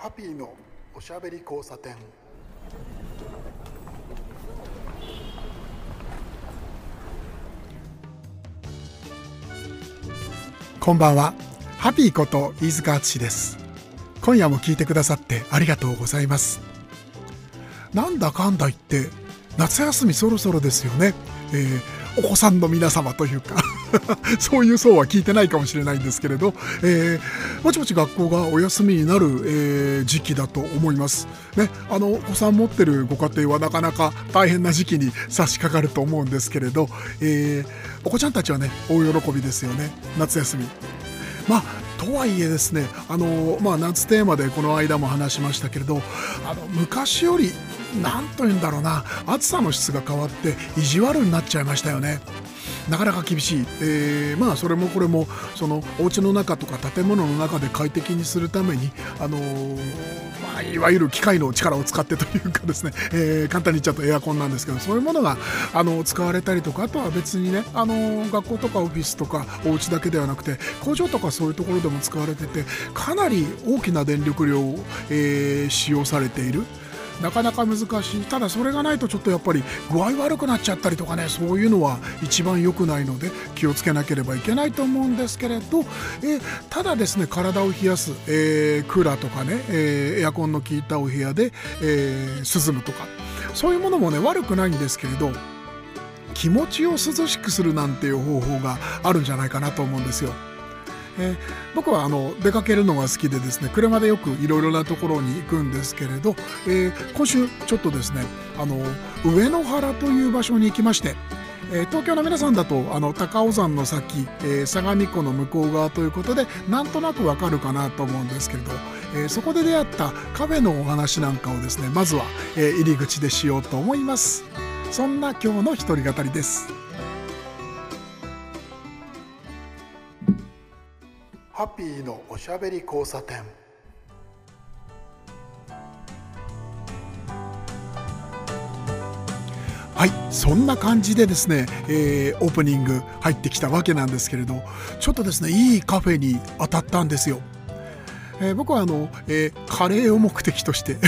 ハッピーのおしゃべり交差点。こんばんは。ハッピーこと飯塚敦です。今夜も聞いてくださってありがとうございます。なんだかんだ言って夏休みそろそろですよね、えーお子さんの皆様というか。そういう層は聞いてないかもしれないんですけれど、えー、ぼちぼち学校がお休みになる、えー、時期だと思います。ね、あのお子さん持ってるご家庭はなかなか大変な時期に差し掛かると思うんですけれど、えー、お子ちゃんたちはね大喜びですよね夏休み。まあとはいえですねあの、まあ、夏テーマでこの間も話しましたけれどあの昔より何と言うんだろうな暑さの質が変わって意地悪になっちゃいましたよね。なかなか厳しい、えー、まあそれもこれもそのお家の中とか建物の中で快適にするために、あのー、まあ、いわゆる機械の力を使ってというかですね、えー、簡単に言っちゃうとエアコンなんですけどそういうものがあの使われたりとかあとは別にね、あの、学校とかオフィスとかお家だけではなくて工場とかそういうところでも使われててかなり大きな電力量を、え、使用されている。なかなか難しいただそれがないとちょっとやっぱり具合悪くなっちゃったりとかねそういうのは一番良くないので気をつけなければいけないと思うんですけれど、え、ただですね体を冷やす、えー、クーラーとかね、えー、エアコンの効いたお部屋で、え涼むとかそういうものもね悪くないんですけれど気持ちを涼しくするなんていう方法があるんじゃないかなと思うんですよ。えー、僕はあの出かけるのが好きでですね車でよくいろいろなところに行くんですけれど、えー、今週ちょっとですねあの上野原という場所に行きましてえー、東京の皆さんだとあの高尾山の先、え、相模湖の向こう側ということでなんとなくわかるかなと思うんですけれど、え、そこで出会ったカフェのお話なんかをですねまずは、え入り口でしようと思います。そんな今日の一人語りです。ハッピーのおしゃべり交差点。はいそんな感じでですね、えー、オープニング入ってきたわけなんですけれどちょっとですねいいカフェに当たったんですよ。えー、僕はあの、えー、カレーを目的として ね、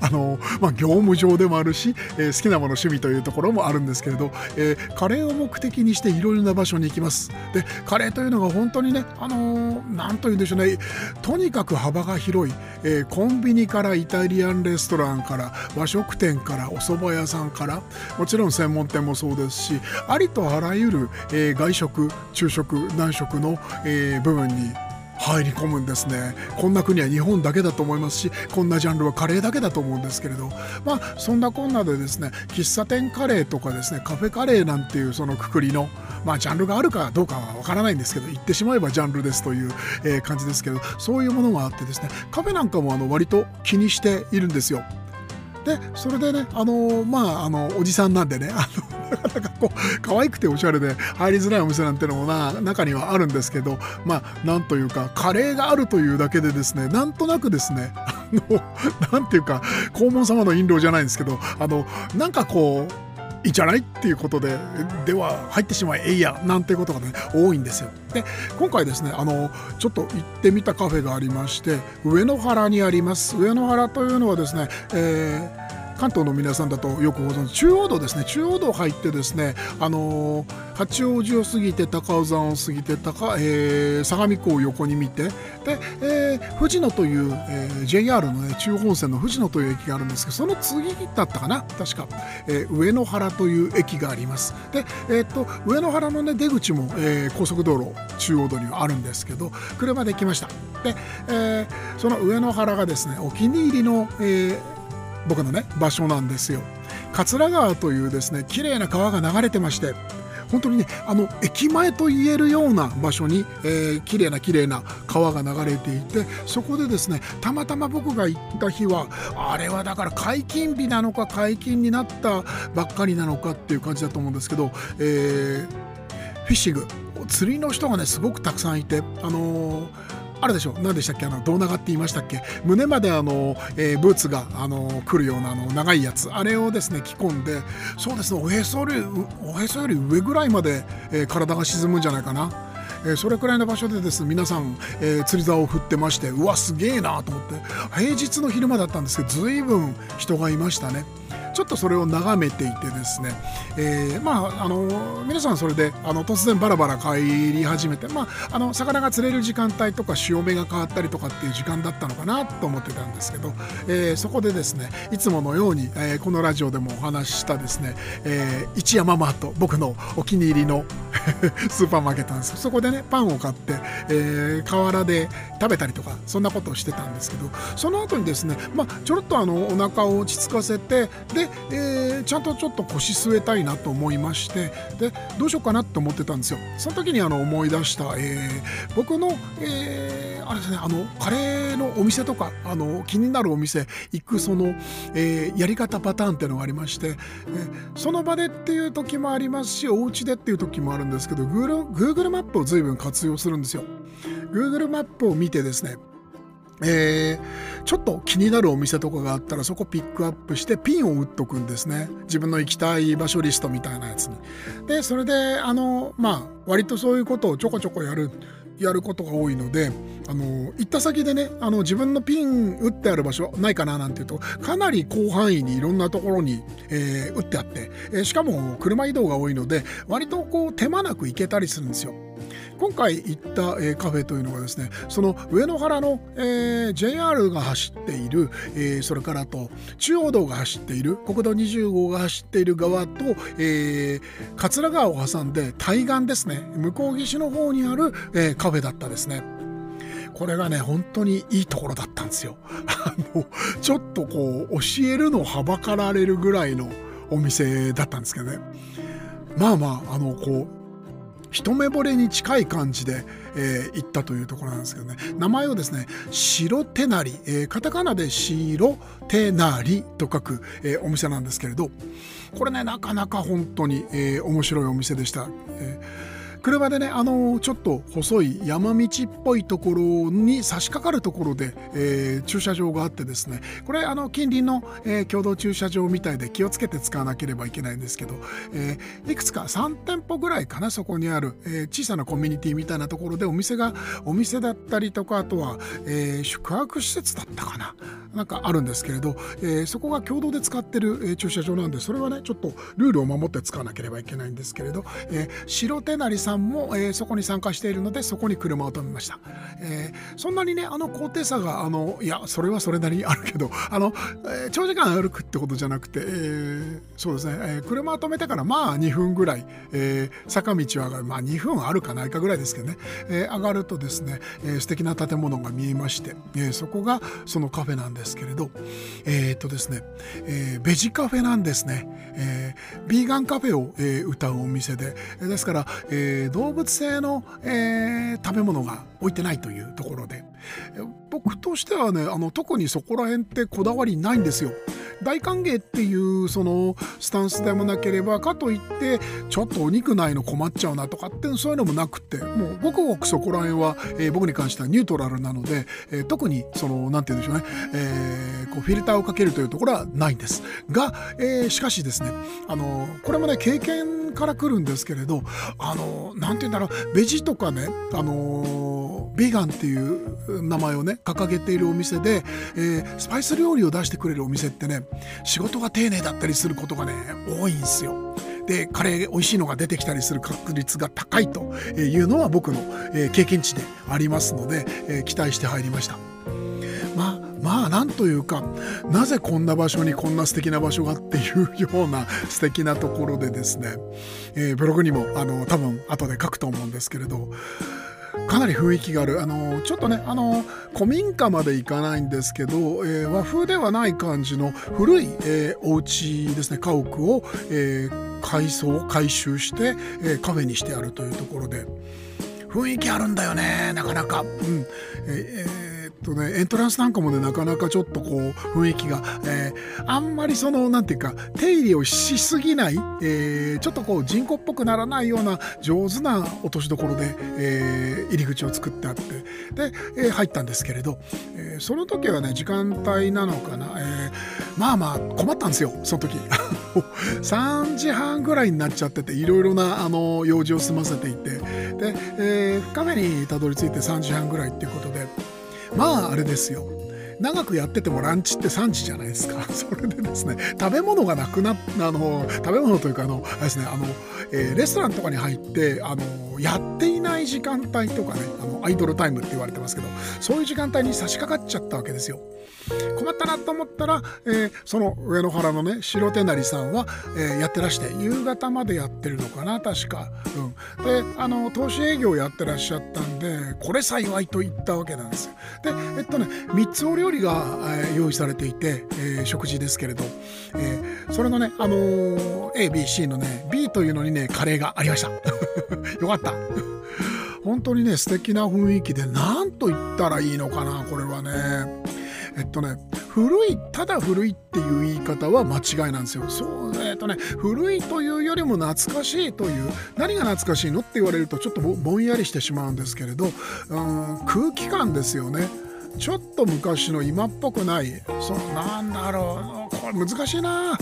あの、まあ、業務上でもあるし、えー、好きなもの趣味というところもあるんですけれど、えー、カレーを目的にしていろいろな場所に行きます。で、カレーというのが本当にね、あのー、と言うんでしょうね、とにかく幅が広い、えー、コンビニからイタリアンレストランから和食店からお蕎麦屋さんからもちろん専門店もそうですしありとあらゆる、えー、外食昼食南食の、えー、部分に入り込むんですね。こんな国は日本だけだと思いますしこんなジャンルはカレーだけだと思うんですけれど。まあそんなこんなでですね喫茶店カレーとかですねカフェカレーなんていうそのくくりのまあジャンルがあるかどうかはわからないんですけど言ってしまえばジャンルですという、え、感じですけど。そういうものがあってですねカフェなんかもあの割と気にしているんですよ。でそれでねあのまああのおじさんなんでねあのなかなかこう可愛くておしゃれで入りづらいお店なんてのもな中にはあるんですけどまあなんというかカレーがあるというだけでですねなんとなくですねあのなんていうか黄門様の印籠じゃないんですけどあのなんかこういいんじゃない？っていうことででは入ってしまえいやなんてことがね多いんですよ。で今回ですねあのちょっと行ってみたカフェがありまして上野原にあります上野原というのはですね、えー関東の皆さんだとよくご存知中央道ですね。中央道入ってですねあのー、八王子を過ぎて高尾山を過ぎて高、えー、相模湖を横に見てで、えー、藤野という、えー、JR の、ね、中央本線の藤野という駅があるんですけどその次だったかな確か、えー、上野原という駅があります。で、えー、っと上野原の、ね、出口も、えー、高速道路中央道にはあるんですけど車で行きました。で、えー、その上野原がですねお気に入りの、えー僕のね場所なんですよ。桂川というですね綺麗な川が流れてまして本当にねあの駅前と言えるような場所に、えー、綺麗な綺麗な川が流れていてそこでですねたまたま僕が行った日はあれはだから解禁日なのか解禁になったばっかりなのかっていう感じだと思うんですけど、えー、フィッシング釣りの人がねすごくたくさんいてあのーあるでしょ何でしたっけ？あの胴長って言いましたっけ？胸まであの、えー、ブーツがあの来るようなあの長いやつ。あれをですね着込んでそうですねおへそよりおへそより上ぐらいまで、えー、体が沈むんじゃないかな。えー、それくらいの場所でですね皆さん、えー、釣り竿を振ってましてうわすげえなと思って。平日の昼間だったんですけど随分人がいましたね。ちょっとそれを眺めていてですね、えー、まああの皆さんそれであの突然バラバラ帰り始めて、まあ、あの魚が釣れる時間帯とか潮目が変わったりとかっていう時間だったのかなと思ってたんですけど、えー、そこでですねいつものように、えー、このラジオでもお話ししたですね、えー、一山マート僕のお気に入りの スーパーマーケットなんですそこでねパンを買って、えー、河原で食べたりとかそんなことをしてたんですけどその後にですね、まあ、ちょろっとあのお腹を落ち着かせてで、でえー、ちゃんとちょっと腰据えたいなと思いましてでどうしようかなと思ってたんですよ。その時にあの思い出した、えー、僕の、えー、あれですねあのカレーのお店とかあの気になるお店行くその、え、やり方パターンっていうのがありまして、え、その場でっていう時もありますしお家でっていう時もあるんですけど Google, Google マップを随分活用するんですよ。Google マップを見てですねえー、ちょっと気になるお店とかがあったらそこピックアップしてピンを打っとくんですね。自分の行きたい場所リストみたいなやつに。でそれであのまあ割とそういうことをちょこちょこやるやることが多いのであの行った先でねあの自分のピン打ってある場所ないかななんていうとかなり広範囲にいろんなところに、えー、打ってあって、えー、しかも車移動が多いので割とこう手間なく行けたりするんですよ。今回行った、えー、カフェというのがですねその上野原の、えー、JR が走っている、えー、それからと中央道が走っている国道20号が走っている側と、えー、桂川を挟んで対岸ですね向こう岸の方にある、え、カフェだったですね。これがね本当にいいところだったんですよ。あのちょっとこう教えるのはばかられるぐらいのお店だったんですけどね。まあまああのこう一目惚れに近い感じで、えー、行ったというところなんですけどね名前をですね白手なり、えー、カタカナで白手なりと書く、えー、お店なんですけれどこれねなかなか本当に、えー、面白いお店でした。えー車でねあのちょっと細い山道っぽいところに差し掛かるところで、えー、駐車場があってですねこれあの近隣の、えー、共同駐車場みたいで気をつけて使わなければいけないんですけど、え、いくつか3店舗ぐらいかなそこにある、え小さなコミュニティみたいなところでお店がお店だったりとかあとは、え宿泊施設だったかな。なんかあるんですけれど、えそこが共同で使ってる、え駐車場なんでそれはねちょっとルールを守って使わなければいけないんですけれど、え白手なりさんも、えー、そこに参加しているのでそこに車を止めました、えー、そんなにねあの高低差があのいやそれはそれなりにあるけどあの、えー、長時間歩くってことじゃなくて、えー、そうですね、えー、車を止めてからまあ2分ぐらい、えー、坂道を上がる。まあ2分あるかないかぐらいですけどね、えー、上がるとですね、えー、素敵な建物が見えまして、えー、そこがそのカフェなんです。ですけれどえー、っとですね、えー、ベジカフェなんですね、えー、ビーガンカフェを、えー、歌うお店でですから、えーえ、動物性の、えー、食べ物が置いてないというところで僕としてはねあの特にそこら辺ってこだわりないんですよ。大歓迎っていうそのスタンスでもなければかといってちょっとお肉ないの困っちゃうなとかってそういうのもなくってもうごくごくそこら辺は、えー、僕に関してはニュートラルなので、えー、特にその何て言うんでしょうね、えー、こうフィルターをかけるというところはないんですが、えしかしですねあのこれもね経験から来るんですけれどあの何て言うんだろうベジとかねあのビーガンっていう名前をね掲げているお店で、えー、スパイス料理を出してくれるお店ってね仕事が丁寧だったりすることがね多いんですよ。でカレー美味しいのが出てきたりする確率が高いというのは僕の経験値でありますので期待して入りました。まあなんというかなぜこんな場所にこんな素敵な場所がっていうような素敵なところでですね、えー、ブログにもあの多分後で書くと思うんですけれどかなり雰囲気があるあのちょっとねあの古民家まで行かないんですけど、えー、和風ではない感じの古い、えー、お家ですね家屋を、えー、改装改修して、えー、カフェにしてあるというところで雰囲気あるんだよねなかなか。うんえーとねエントランスなんかもねなかなかちょっとこう雰囲気が、えー、あんまりそのなんていうか手入れをしすぎない、えー、ちょっとこう人工っぽくならないような上手な落としどころで、えー、入り口を作ってあってで、えー、入ったんですけれど、えー、その時はね時間帯なのかな、えー、まあまあ困ったんですよその時。3時半ぐらいになっちゃってていろいろなあの用事を済ませていてで、えー、カフェにたどり着いて3時半ぐらいっていうことでまああれですよ長くやっててもランチって3時じゃないですか。それでですね、食べ物がなくなっあの、食べ物というか、あの、あれですね、あの、えー、レストランとかに入って、あの、やっていない時間帯とかね、あの、アイドルタイムって言われてますけど、そういう時間帯に差し掛かっちゃったわけですよ。困ったなと思ったら、えー、その上野原のね白手成さんは、えー、やってらして夕方までやってるのかな確か、うん、であの投資営業やってらっしゃったんでこれ幸いと言ったわけなんですよ。でえっとね3つお料理が、えー、用意されていて、え食事ですけれど、えそれのねあの ABC のね B というのにねカレーがありました。よかった。本当にね素敵な雰囲気で何と言ったらいいのかなこれはね。えっとね古いただ古いっていう言い方は間違いなんですよ。そうえっとね古いというよりも懐かしいという何が懐かしいのって言われるとちょっとぼんやりしてしまうんですけれど、うん、空気感ですよね。ちょっと昔の今っぽくないそうなんだろうこれ難しいな。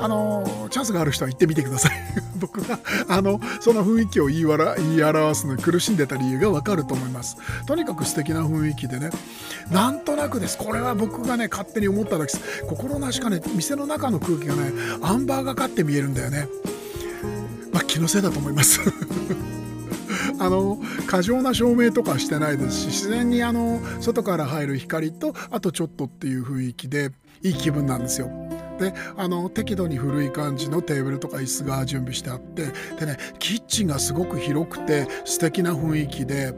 あのチャンスがある人は行ってみてください。僕があのその雰囲気を言い言い表すのに苦しんでた理由がわかると思います。とにかく素敵な雰囲気でね。なんとなくです。これは僕がね勝手に思っただけです。心なしかね店の中の空気がねアンバーがかって見えるんだよね。まあ気のせいだと思います。あの過剰な照明とかしてないですし自然にあの外から入る光とあとちょっとっていう雰囲気でいい気分なんですよ。であの適度に古い感じのテーブルとか椅子が準備してあってでねキッチンがすごく広くて素敵な雰囲気で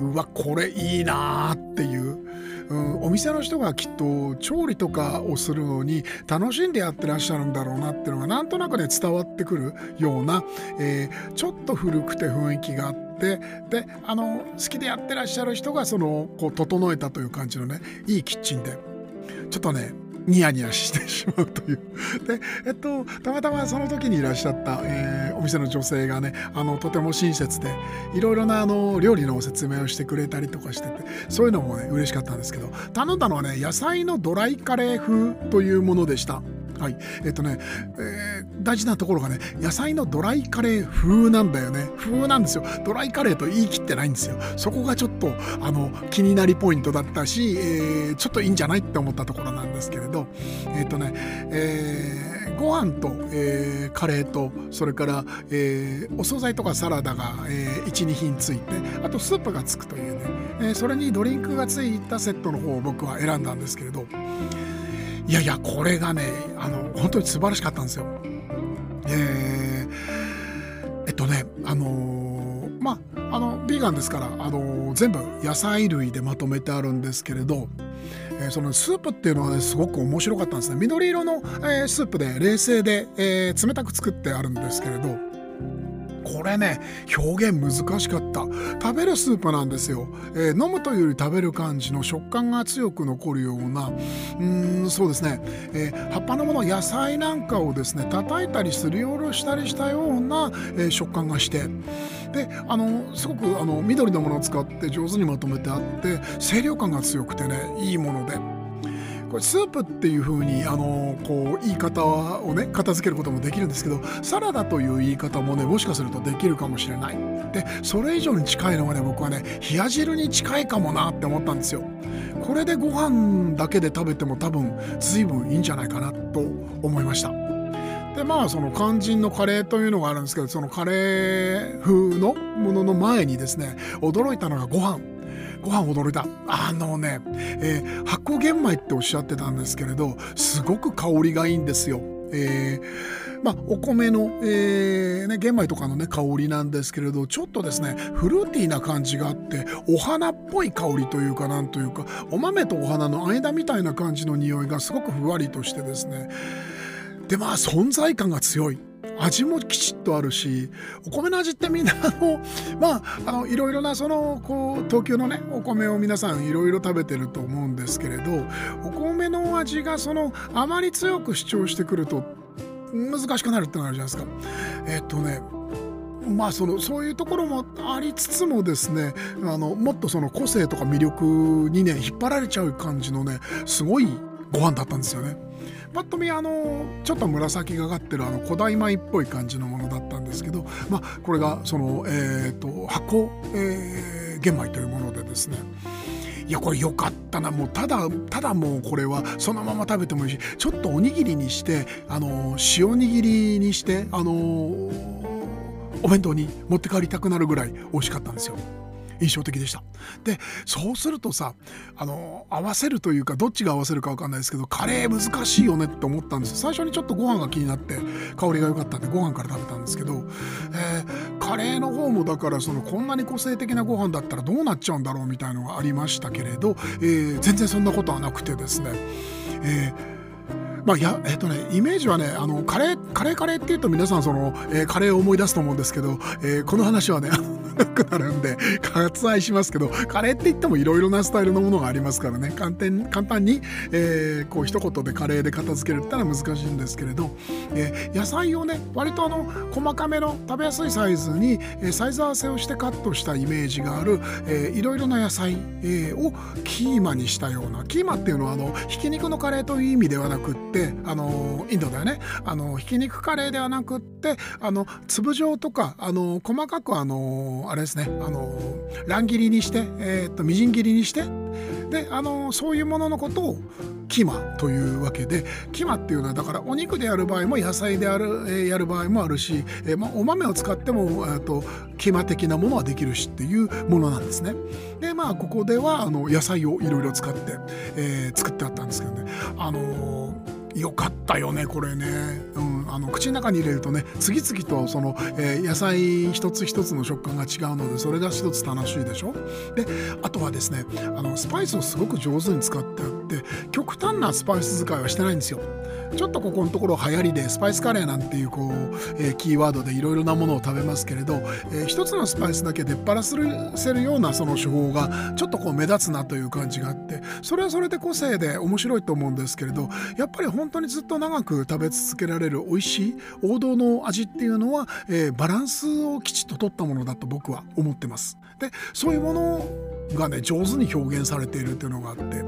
うわこれいいなーっていう。うん、お店の人がきっと調理とかをするのに楽しんでやってらっしゃるんだろうなっていうのがなんとなくね伝わってくるような、えー、ちょっと古くて雰囲気があってであの好きでやってらっしゃる人がそのこう整えたという感じのねいいキッチンでちょっとねニヤニヤしてしまうという。で、えっと、たまたまその時にいらっしゃった、えー、お店の女性がね、あの、とても親切で、いろいろなあの、料理の説明をしてくれたりとかしてて、そういうのもね、嬉しかったんですけど、頼んだのはね、野菜のドライカレー風というものでした。はい。えっとね、えー、大事なところがね、野菜のドライカレー風なんだよね。風なんですよ。ドライカレーと言い切ってないんですよ。そこがちょっと、あの、気になりポイントだったし、えー、ちょっといいんじゃないって思ったところなんですけれど、えっとね、えー、ご飯と、えー、カレーと、それから、えー、お惣菜とかサラダが、えー、1、2品ついて、あとスープがつくというね、えー、それにドリンクがついたセットの方を僕は選んだんですけれど、いやいやこれがねあの本当に素晴らしかったんですよ。えー、えっとねあのー、まああのビーガンですから、あのー、全部野菜類でまとめてあるんですけれど、えー、そのスープっていうのはねすごく面白かったんですね緑色の、えー、スープで冷製で、え、冷たく作ってあるんですけれどこれね表現難しかった。食べるスープなんですよ、えー、飲むというより食べる感じの食感が強く残るようなうんそうですね、えー、葉っぱのもの野菜なんかをですね叩いたりすりおろしたりしたような、えー、食感がして。であのすごくあの緑のものを使って上手にまとめてあって清涼感が強くてねいいもので。これスープっていう風にあのこう言い方をね片付けることもできるんですけどサラダという言い方もねもしかするとできるかもしれない。でそれ以上に近いのがね僕はね冷や汁に近いかもなって思ったんですよ。これでご飯だけで食べても多分随分いいんじゃないかなと思いました。でまあその肝心のカレーというのがあるんですけどそのカレー風のものの前にですね驚いたのがご飯。ご飯驚いたあのね、えー、発酵玄米っておっしゃってたんですけれどすごく香りがいいんですよ。えーまあ、お米の、えーね、玄米とかの、ね、香りなんですけれどちょっとですねフルーティーな感じがあってお花っぽい香りというかなんというかお豆とお花の間みたいな感じの匂いがすごくふわりとしてですね。でまあ存在感が強い。味もきちっとあるしお米の味ってみんなあの まああのいろいろなそのこう東京のねお米を皆さんいろいろ食べてると思うんですけれどお米の味がそのあまり強く主張してくると難しくなるってのあるじゃないですか。えっとねまあそのそういうところもありつつもですねあのもっとその個性とか魅力にね引っ張られちゃう感じのねすごいご飯だったんですよね。ぱっと見あのちょっと紫がかってるあの古代米っぽい感じのものだったんですけど、まあ、これがその、えーと、発酵、えー、玄米というものでですねいやこれ良かったなもうただただもうこれはそのまま食べてもいいしちょっとおにぎりにしてあの塩握りにしてあのお弁当に持って帰りたくなるぐらい美味しかったんですよ。印象的でした。でそうするとさあの合わせるというかどっちが合わせるか分かんないですけどカレー難しいよねって思ったんです最初にちょっとご飯が気になって香りが良かったんでご飯から食べたんですけど、えー、カレーの方もだからそのこんなに個性的なご飯だったらどうなっちゃうんだろうみたいのがありましたけれど、えー、全然そんなことはなくてですね、えーまあ、やえっ、とねイメージはねあのカレーカレーカレーっていうと皆さんその、えー、カレーを思い出すと思うんですけど、えー、この話はねくなるんで割愛しますけどカレーって言ってもいろいろなスタイルのものがありますからね。簡単簡単に、えー、こう一言でカレーで片付けるってのは難しいんですけれど、えー、野菜をね割とあの細かめの食べやすいサイズに、えー、サイズ合わせをしてカットしたイメージがある、いろいろな野菜、えー、をキーマにしたようなキーマっていうのはあのひき肉のカレーという意味ではなくてってあのインドだよね。あのひき肉カレーではなくってあの粒状とかあの細かくあのあれですねあの乱切りにして、えー、っとみじん切りにしてであのそういうもののことをキマというわけでキマっていうのはだからお肉でやる場合も野菜である、えー、やる場合もあるし、えーまあ、お豆を使っても、えーと、キマ的なものはできるしっていうものなんですね。でまあここではあの野菜をいろいろ使って、えー、作ってあったんですけどね。あのーよかったよねこれね、うん、あの口の中に入れるとね次々とその、えー、野菜一つ一つの食感が違うのでそれが一つ楽しいでしょ？であとはですねあのスパイスをすごく上手に使ってあって極端なスパイス使いはしてないんですよ。ちょっとここのところ流行りでスパイスカレーなんていうこう、えー、キーワードでいろいろなものを食べますけれど、えー、一つのスパイスだけ出っ張らせるようなその手法がちょっとこう目立つなという感じがあってそれはそれで個性で面白いと思うんですけれどやっぱり本当にずっと長く食べ続けられる美味しい王道の味っていうのは、えー、バランスをきちっと取ったものだと僕は思ってます。でそういうものがね上手に表現されているっていうのがあって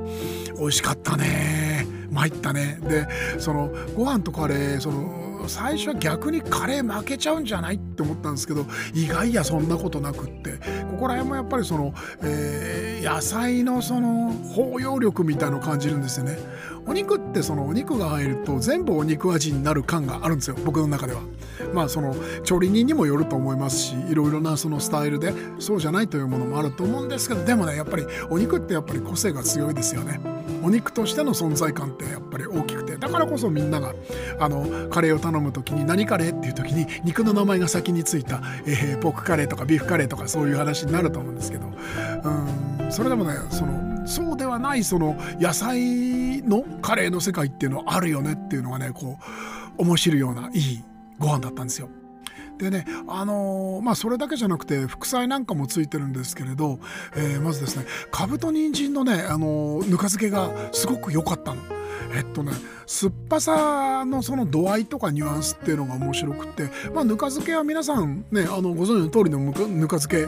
美味しかったね。参ったね。でそのご飯とカレーその最初は逆にカレー負けちゃうんじゃないって思ったんですけど意外やそんなことなくって。ここら辺もやっぱりその、えー、野菜のその包容力みたいのを感じるんですよね。お肉ってそのお肉が入ると全部お肉味になる感があるんですよ。僕の中では。まあその調理人にもよると思いますしいろいろなそのスタイルでそうじゃないというものもあると思うんですけどでもねやっぱりお肉ってやっぱり個性が強いですよね。お肉としての存在感ってやっぱり大きくてだからこそみんながあのカレーを頼む時に何カレーっていう時に肉の名前が先についた、えー、ポークカレーとかビーフカレーとかそういう話になると思うんですけど。うんそれでもねそのそうではないその野菜のカレーの世界っていうのはあるよねっていうのがねこう面白いようないいご飯だったんですよ。でねあのー、まあそれだけじゃなくて副菜なんかもついてるんですけれど、えー、まずですねかぶと人参のね、あのー、ぬか漬けがすごく良かったの。えっとね酸っぱさのその度合いとかニュアンスっていうのが面白くてまあぬか漬けは皆さんねあのご存知の通りのぬか漬け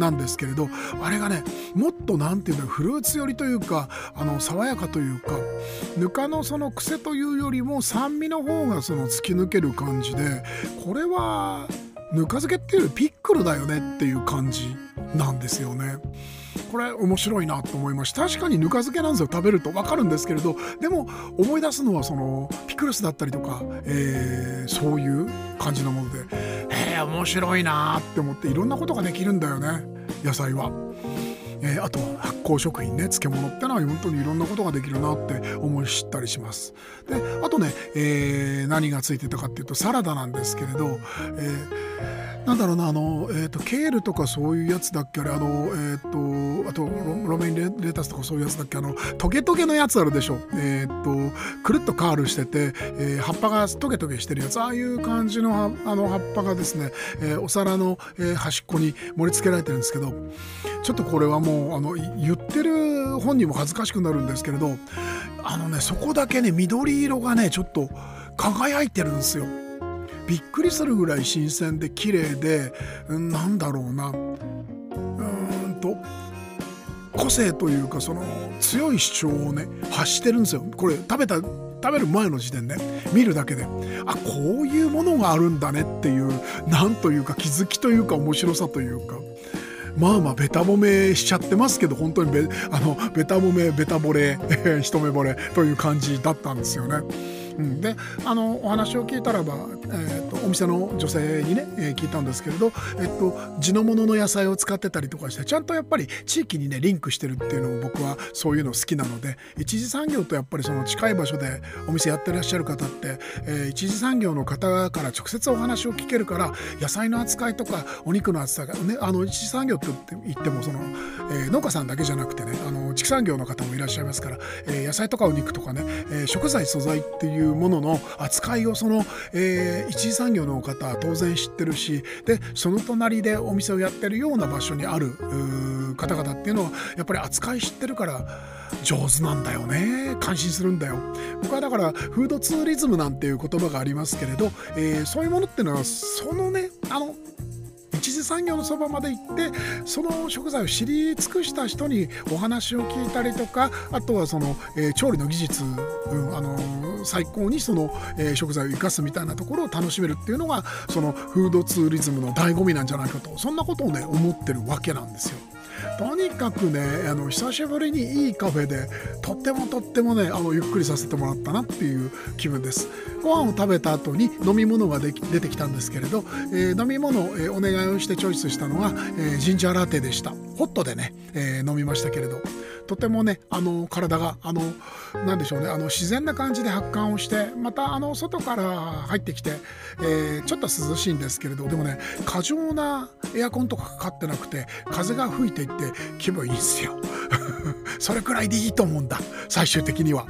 なんですけれどあれがねもっと何て言うんだろうフルーツ寄りというかあの爽やかというかぬかのその癖というよりも酸味の方がその突き抜ける感じでこれはぬか漬けっていうよりピックルだよねっていう感じなんですよね。これ面白いなと思いました確かにぬか漬けなんですよ食べると分かるんですけれどでも思い出すのはそのピクルスだったりとか、えー、そういう感じのものでへえ、面白いなって思っていろんなことができるんだよね野菜は。えー、あと発酵食品ね漬物ってのは本当にいろんなことができるなって思い知ったりします。であとね、えー、何がついてたかっていうとサラダなんですけれど、えーなんだろうなあの、えーと、ケールとかそういうやつだっけあれあの、えーと、あとロメインレタスとかそういうやつだっけあのトゲトゲのやつあるでしょえっ、ー、とくるっとカールしてて、えー、葉っぱがトゲトゲしてるやつああいう感じのあの葉っぱがですね、えー、お皿の、え端っこに盛り付けられてるんですけどちょっとこれはもうあの言ってる本人も恥ずかしくなるんですけれどあのねそこだけね緑色がねちょっと輝いてるんですよ。びっくりするぐらい新鮮で綺麗でなんだろうな。うんと個性というかその強い主張をね発してるんですよ。これ食べた食べる前の時点で見るだけで。あこういうものがあるんだねっていうなんというか気づきというか面白さというか。まあまあベタ褒めしちゃってますけど本当にべあのベタ褒めべたぼれ 一目ぼれという感じだったんですよね。うん、であのお話を聞いたらば、えーと、お店の女性にね、えー、聞いたんですけれど、えっと、地のものの野菜を使ってたりとかしてちゃんとやっぱり地域にねリンクしてるっていうのも僕はそういうの好きなので一次産業とやっぱりその近い場所でお店やってらっしゃる方って、えー、一次産業の方から直接お話を聞けるから野菜の扱いとかお肉の扱いねあの一次産業って言ってもその、えー、農家さんだけじゃなくてねあの畜産業の方もいらっしゃいますから、えー、野菜とかお肉とかね、え食材素材っていういうものの扱いをその、えー、一次産業の方は当然知ってるしでその隣でお店をやってるような場所にある方々っていうのはやっぱり扱い知ってるから上手なんだよね。感心するんだよ。僕はだからフードツーリズムなんていう言葉がありますけれど、えー、そういうものっていうのはそのねあの一次産業のそばまで行ってその食材を知り尽くした人にお話を聞いたりとかあとはその、えー、調理の技術、うん、あのー、最高にその、えー、食材を生かすみたいなところを楽しめるっていうのがそのフードツーリズムの醍醐味なんじゃないかとそんなことをね思ってるわけなんですよ。とにかくねあの久しぶりにいいカフェでとってもとってもねあのゆっくりさせてもらったなっていう気分です。ご飯を食べた後に飲み物がで出てきたんですけれど、えー、飲み物、え、お願いをしてチョイスしたのが、えー、ジンジャーラテでした。ホットでね、え飲みましたけれど。とてもねあの体があの何でしょうねあの自然な感じで発汗をしてまたあの外から入ってきて、えちょっと涼しいんですけれどでもね過剰なエアコンとかかかってなくて風が吹いていって気分いいんですよ。それくらいでいいと思うんだ最終的には。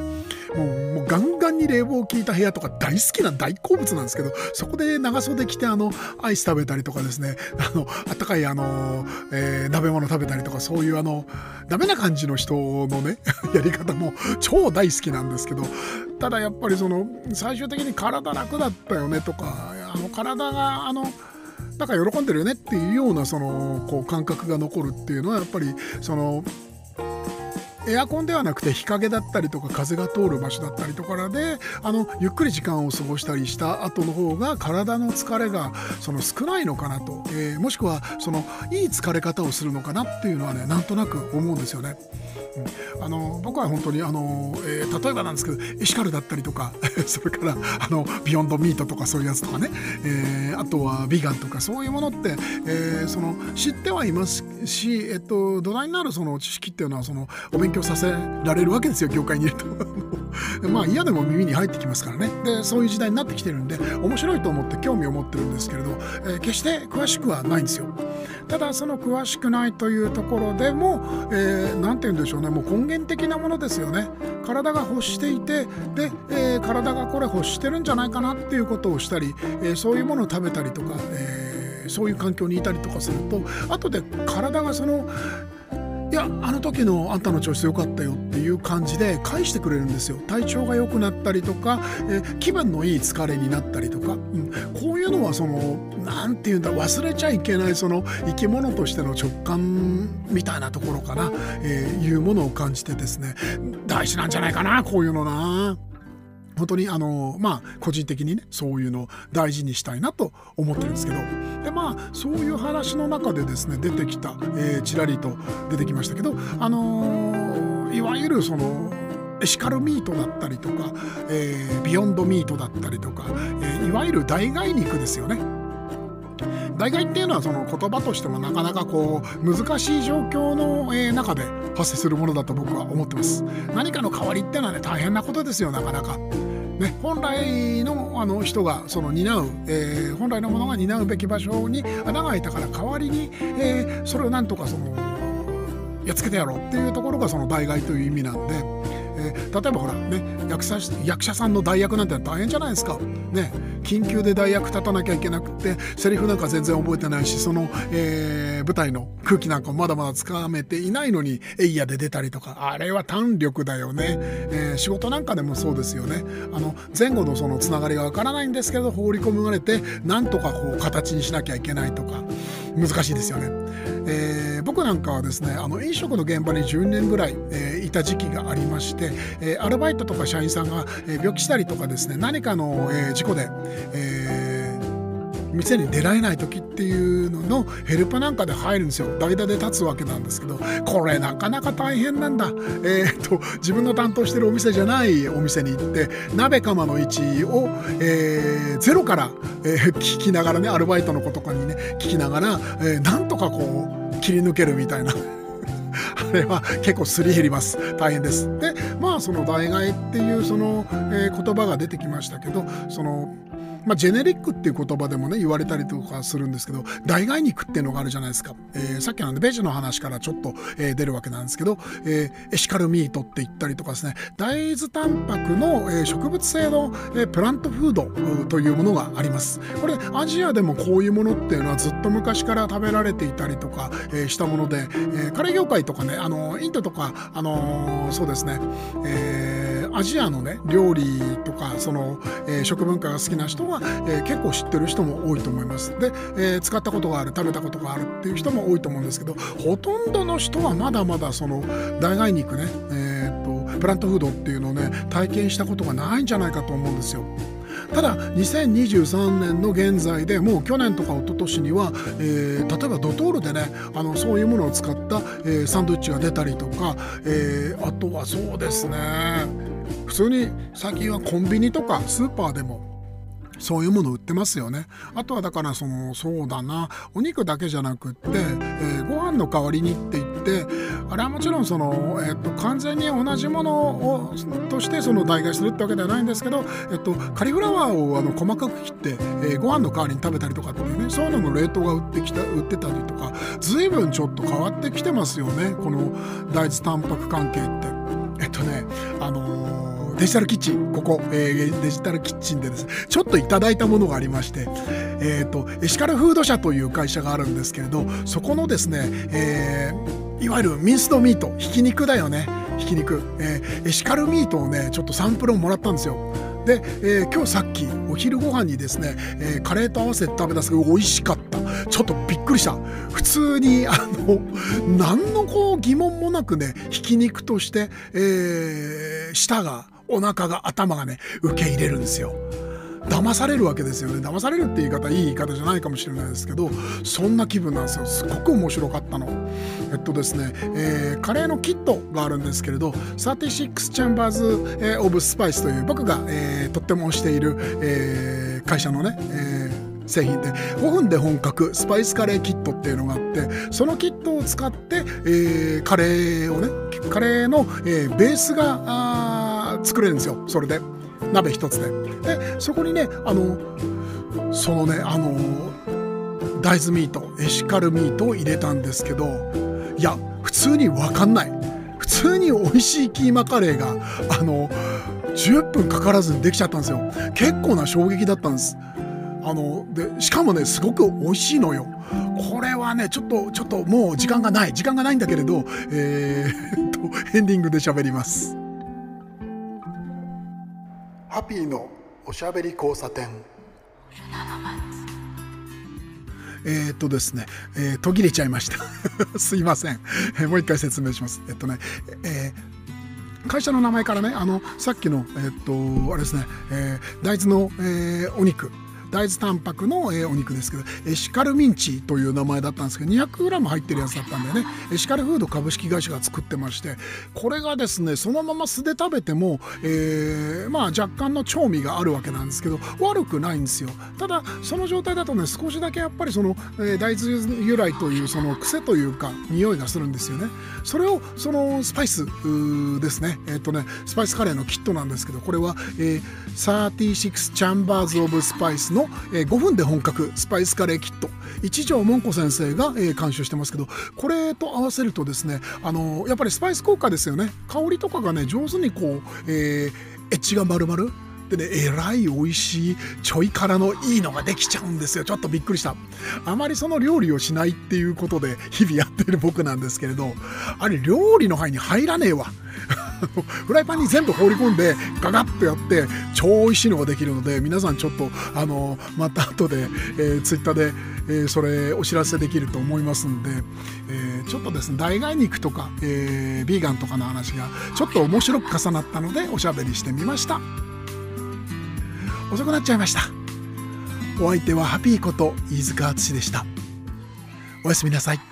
もうもうガンガンに冷房を効いた部屋とか大好きな大好物なんですけどそこで長袖着てあのアイス食べたりとかですねあのあったかいあの、えー、鍋物食べたりとかそういうあのダメな感じの人のね やり方も超大好きなんですけどただやっぱりその最終的に体楽だったよねとかあの体があのだか喜んでるよねっていうようなそのこう感覚が残るっていうのはやっぱりそのエアコンではなくて日陰だったりとか風が通る場所だったりとかであのゆっくり時間を過ごしたりした後の方が体の疲れがその少ないのかなと、えー、もしくはそのいい疲れ方をするのかなっていうのはねなんとなく思うんですよね。あの僕は本当にあの、えー、例えばなんですけどエシカルだったりとか それからあのビヨンドミートとかそういうやつとかね、えー、あとはビガンとかそういうものって、えー、その知ってはいますし、えっと、土台になるその知識っていうのはそのお勉強させられるわけですよ業界にいると。まあ嫌でも耳に入ってきますからねでそういう時代になってきてるんで面白いと思って興味を持ってるんですけれど、えー、決して詳しくはないんですよ。ただその詳しくないというところでも何、えー、て言うんでしょうねもう根源的なものですよね。体が欲していてで、えー、体がこれ欲してるんじゃないかなっていうことをしたり、えー、そういうものを食べたりとか、えそういう環境にいたりとかすると後で体がそのいやあの時のあんたの調子良かったよっていう感じで返してくれるんですよ。体調が良くなったりとか、えー、気分のいい疲れになったりとか、うん、こういうのはその何て言うんだ忘れちゃいけないその生き物としての直感みたいなところかな、えー、いうものを感じてですね。大事なんじゃないかなこういうのな。本当にあのまあ個人的にねそういうのを大事にしたいなと思ってるんですけど。でまあそういう話の中でですね出てきた、えー、ちらりと出てきましたけどあの、いわゆるそのエシカルミートだったりとか、えー、ビヨンドミートだったりとか、え、いわゆる代替肉ですよね。代替っていうのはその言葉としてもなかなかこう難しい状況の、え中で発生するものだと僕は思ってます。何かの代わりっていうのはね大変なことですよなかなか。ね、本来のあの人がその担う、えー、本来のものが担うべき場所に穴が開いたから代わりに、えー、それをなんとかそのやっつけてやろうっていうところがその代替という意味なんで。えー、例えばほらね役者役者さんの代役なんて大変じゃないですか。ね緊急で代役立たなきゃいけなくてセリフなんか全然覚えてないしその、えー、舞台の空気なんかまだまだつかめていないのにエイヤで出たりとかあれは胆力だよね、えー、仕事なんかでもそうですよねあの前後のそのつながりがわからないんですけど放り込まれてなんとかこう形にしなきゃいけないとか。難しいですよね。えー、僕なんかはですねあの飲食の現場に10年ぐらい、えー、いた時期がありまして、えー、アルバイトとか社員さんが、え病気したりとかですね何かの、え事故で、えー店に出られない時っていうののヘルプなんかで入るんですよ。代打で立つわけなんですけどこれなかなか大変なんだ。えー、っと自分の担当してるお店じゃないお店に行って鍋釜の位置を、えー、ゼロから、えー、聞きながらねアルバイトの子とかにね聞きながら、えー、なんとかこう切り抜けるみたいな。あれは結構すり減ります。大変です。でまあその代替えっていうその、えー、言葉が出てきましたけどそのまあ、ジェネリックっていう言葉でもね言われたりとかするんですけど代替肉っていうのがあるじゃないですか、えー、さっきのベジの話からちょっと、えー、出るわけなんですけど、えー、エシカルミートって言ったりとかですね。大豆タンパクの、えー、植物性の、えー、プラントフードというものがあります。これアジアでもこういうものっていうのはずっと昔から食べられていたりとか、えー、したもので、えー、カレー業界とかねあのインドとかあのー、そうですね、えー、アジアのね料理とかその、えー、食文化が好きな人は、えー、結構知ってる人も多いと思いますで、えー、使ったことがある食べたことがあるっていう人も多いと思うんですけどほとんどの人はまだまだその代替肉ね、えー、とプラントフードっていうのをね体験したことがないんじゃないかと思うんですよ。ただ2023年の現在でもう去年とか一昨年には、えー、例えばドトールでねあのそういうものを使った、えー、サンドイッチが出たりとか、えー、あとはそうですね普通に最近はコンビニとかスーパーでもそういうもの売ってますよね。あとはだからそのそうだな。お肉だけじゃなくって、えー、ご飯の代わりにって言ってあれはもちろんその、えー、っと完全に同じものをとしてその代替するってわけではないんですけど、えっと、カリフラワーをあの細かく切って、えー、ご飯の代わりに食べたりとかっていうねそういうのも冷凍が売ってきた売ってたりとか随分ちょっと変わってきてますよね。この大豆タンパク関係って。えっとねあのデジタルキッチンここ、えー、デジタルキッチンでですねちょっといただいたものがありまして、えーと、エシカルフード社という会社があるんですけれどそこのですね、えー、いわゆるミンスドミートひき肉だよねひき肉、えー、エシカルミートをねちょっとサンプルをもらったんですよ。で、えー、今日さっきお昼ご飯にですね、えー、カレーと合わせて食べたんですけど美味しかった。ちょっとびっくりした。普通にあの何のこう疑問もなくねひき肉として、えー、舌がお腹が頭がね受け入れるんですよ。騙されるわけですよね。騙されるって言い方いい言い方じゃないかもしれないですけどそんな気分なんですよ。すごく面白かったの。えっとですね、えー、カレーのキットがあるんですけれど36 Chambers、えー、of Spice という僕が、えー、とっても推している、えー、会社のね、えー、製品で5分で本格スパイスカレーキットっていうのがあってそのキットを使って、えー、カレーをねカレーの、えー、ベースが作れるんですよ。それで。鍋一つで。でそこにねあのそのねあの大豆ミートエシカルミートを入れたんですけどいや普通に分かんない。普通に美味しいキーマカレーがあの10分かからずにできちゃったんですよ。結構な衝撃だったんです。あのでしかもねすごく美味しいのよ。これはねちょっとちょっともう時間がない。時間がないんだけれどえー、とエンディングで喋ります。ハピーのおしゃべり交差点。えー、っとですね、えー、途切れちゃいました。すいません、えー、もう一回説明します。えっとね、えー、会社の名前からねあのさっきのえっとあれですね、えー、大豆の、えー、お肉。大豆タンパクの、えー、お肉ですけどエシカルミンチという名前だったんですけど 200g 入ってるやつだったんでね。エシカルフード株式会社が作ってましてこれがですねそのまま素で食べても、えー、まあ若干の調味があるわけなんですけど悪くないんですよ。ただその状態だとね少しだけやっぱりその、えー、大豆由来というその癖というか匂いがするんですよね。それをそのスパイスですね。えっ、とねスパイスカレーのキットなんですけどこれは、えー、36 Chambers of Spice のの、えー、5分で本格スパイスカレーキット。一条文子先生が、えー、監修してますけどこれと合わせるとですねあのー、やっぱりスパイス効果ですよね。香りとかがね上手にこう、えー、エッジが丸々。でねえらい美味しいちょい辛のいいのができちゃうんですよ。ちょっとびっくりした。あまりその料理をしないっていうことで日々やってる僕なんですけれどあれ料理の範囲に入らねえわ。フライパンに全部放り込んでガガッとやって超美味しいのができるので皆さんちょっとあのまた後で、えー、ツイッターで、えー、それお知らせできると思いますんで、えー、ちょっとですね大概肉とか、えー、ビーガンとかの話がちょっと面白く重なったのでおしゃべりしてみました。遅くなっちゃいました。お相手はハピーこと飯塚敦でした。おやすみなさい。